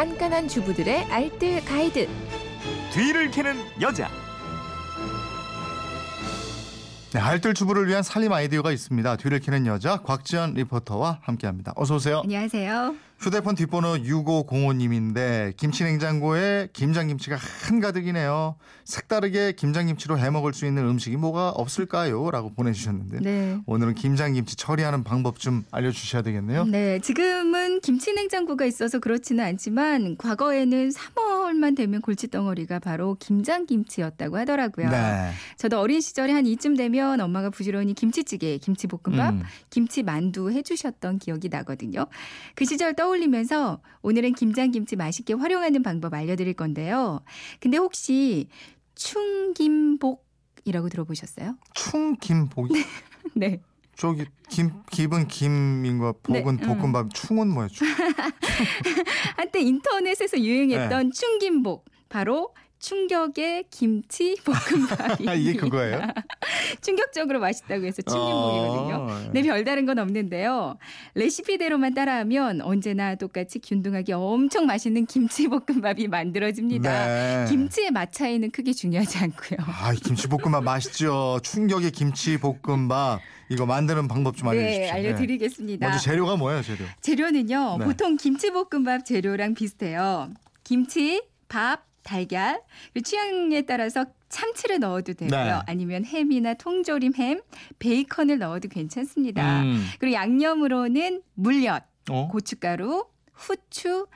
깐깐한 주부들의 알뜰 가이드. 뒤를 캐는 여자. 네, 알뜰 주부를 위한 살림 아이디어가 있습니다. 뒤를 캐는 여자 곽지연 리포터와 함께합니다. 어서 오세요. 안녕하세요. 휴대폰 뒷번호 6505님인데 김치 냉장고에 김장김치가 한가득이네요. 색다르게 김장김치로 해먹을 수 있는 음식이 뭐가 없을까요? 라고 보내주셨는데 네. 오늘은 김장김치 처리하는 방법 좀 알려주셔야 되겠네요. 네, 지금 은 김치 냉장고가 있어서 그렇지는 않지만 과거에는 3월만 되면 골칫덩어리가 바로 김장김치였다고 하더라고요. 네. 저도 어린 시절에 한 이쯤 되면 엄마가 부지런히 김치찌개, 김치볶음밥, 음. 김치 만두 해주셨던 기억이 나거든요. 그 시절 떠올리면서 오늘은 김장김치 맛있게 활용하는 방법 알려드릴 건데요. 근데 혹시 충김복 이라고 들어보셨어요? 충김복이 네. 저기 김 김은 김인 거 복은 네, 음. 볶음밥 충은 뭐예요? 충? 한때 인터넷에서 유행했던 네. 충김복 바로 충격의 김치 볶음밥이 아, 이게 그거예요? 충격적으로 맛있다고 해서 충김복이거든요. 어, 네, 별다른 건 없는데요. 레시피대로만 따라하면 언제나 똑같이 균등하게 엄청 맛있는 김치 볶음밥이 만들어집니다. 네. 김치의 맛 차이는 크게 중요하지 않고요. 아, 이 김치 볶음밥 맛있죠. 충격의 김치 볶음밥 이거 만드는 방법 좀 알려주십시오. 네, 알려드리겠습니다. 먼저 재료가 뭐예요, 재료? 재료는요. 네. 보통 김치 볶음밥 재료랑 비슷해요. 김치, 밥, 달걀, 그리고 취향에 따라서 참치를 넣어도 되고요. 네. 아니면 햄이나 통조림 햄, 베이컨을 넣어도 괜찮습니다. 음. 그리고 양념으로는 물엿, 어? 고춧가루, 후추,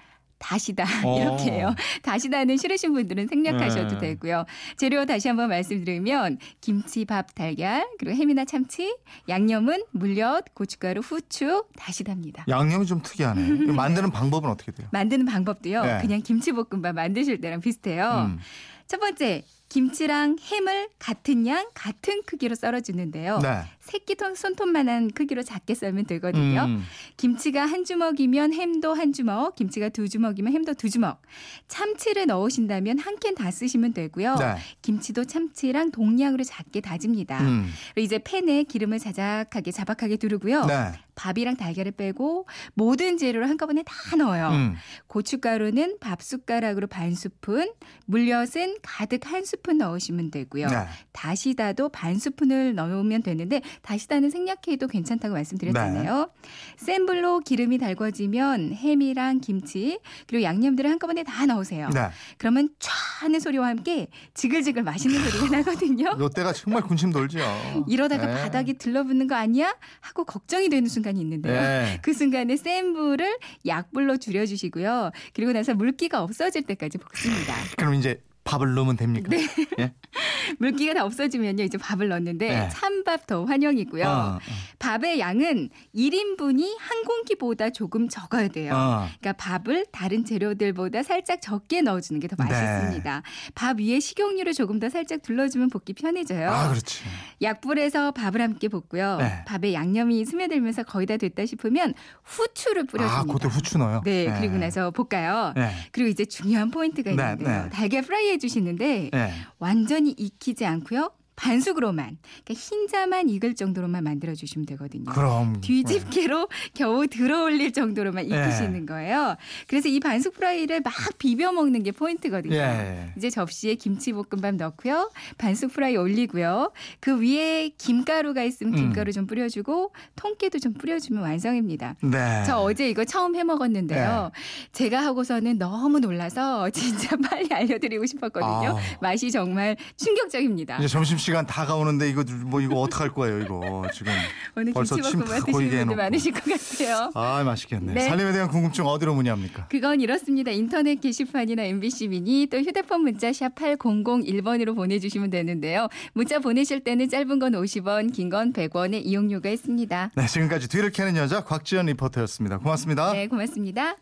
다시다 어. 이렇게 해요. 다시다는 싫으신 분들은 생략하셔도 네. 되고요. 재료 다시 한번 말씀드리면 김치, 밥, 달걀, 그리고 햄이나 참치, 양념은 물엿, 고춧가루, 후추, 다시다입니다. 양념이 좀 특이하네. 이거 만드는 방법은 어떻게 돼요? 만드는 방법도요. 네. 그냥 김치볶음밥 만드실 때랑 비슷해요. 음. 첫 번째, 김치랑 햄을 같은 양, 같은 크기로 썰어주는데요. 네. 새끼 손- 손톱만한 크기로 작게 썰면 되거든요. 음. 김치가 한 주먹이면 햄도 한 주먹, 김치가 두 주먹이면 햄도 두 주먹. 참치를 넣으신다면 한 캔 다 쓰시면 되고요. 네. 김치도 참치랑 동량으로 작게 다집니다. 음. 이제 팬에 기름을 자작하게 자박하게 두르고요. 네. 밥이랑 달걀을 빼고 모든 재료를 한꺼번에 다 넣어요. 음. 고춧가루는 밥 숟가락으로 반 스푼, 물엿은 가득 한 스푼 넣으시면 되고요. 네. 다시다도 반 스푼을 넣으면 되는데 다시다는 생략해도 괜찮다고 말씀드렸잖아요. 센 불로 기름이 달궈지면 햄이랑 김치 그리고 양념들을 한꺼번에 다 넣으세요. 네. 그러면 촤 하는 소리와 함께 지글지글 맛있는 소리가 나거든요. 요때가 정말 군침 돌죠. 이러다가 네. 바닥이 들러붙는 거 아니야? 하고 걱정이 되는 순간이 있는데요. 네. 그 순간에 센 불을 약불로 줄여주시고요. 그리고 나서 물기가 없어질 때까지 볶습니다. 그럼 이제 밥을 넣으면 됩니까? 네. 예? 물기가 다 없어지면요. 이제 밥을 넣는데 네. 찬밥 더 환영이고요. 어, 밥의 양은 1인분이 한 공기보다 조금 적어야 돼요. 어. 그러니까 밥을 다른 재료들보다 살짝 적게 넣어주는 게 더 네. 맛있습니다. 밥 위에 식용유를 조금 더 살짝 둘러주면 볶기 편해져요. 아, 그렇지. 약불에서 밥을 함께 볶고요. 네. 밥에 양념이 스며들면서 거의 다 됐다 싶으면 후추를 아, 뿌려줍니다. 그때 후추 넣어요? 네, 그리고 나서 볶아요. 네. 그리고 이제 중요한 포인트가 네, 있는데요. 네. 달걀 프라이 해주시는데 네. 완전히 익히지 않고요. 반숙으로만, 그러니까 흰자만 익을 정도로만 만들어 주시면 되거든요. 그럼. 뒤집개로 겨우 들어 올릴 정도로만 네. 익히시는 거예요. 그래서 이 반숙 프라이를 막 비벼 먹는 게 포인트거든요. 예. 이제 접시에 김치볶음밥 넣고요. 반숙 프라이 올리고요. 그 위에 김가루가 있으면 음. 김가루 좀 뿌려주고 통깨도 좀 뿌려주면 완성입니다. 네. 저 어제 이거 처음 해 먹었는데요. 제가 하고서는 너무 놀라서 진짜 빨리 알려드리고 싶었거든요. 아우. 맛이 정말 충격적입니다. 이제 점심 시간 다가오는데 이거 뭐 이거 어떡할 거예요, 이거. 지금. 오늘 벌써 침 김치볶음밥 다 드시는 분들. 많으실 것 같아요. 아, 맛있겠네. 네. 살림에 대한 궁금증 어디로 문의합니까? 그건 이렇습니다. 인터넷 게시판이나 MBC 미니 또 휴대폰 문자 샵 8001번으로 보내주시면 되는데요. 문자 보내실 때는 짧은 건 50원, 긴 건 100원의 이용료가 있습니다. 네, 지금까지 뒤를 캐는 여자 곽지연 리포터였습니다. 고맙습니다. 네, 고맙습니다.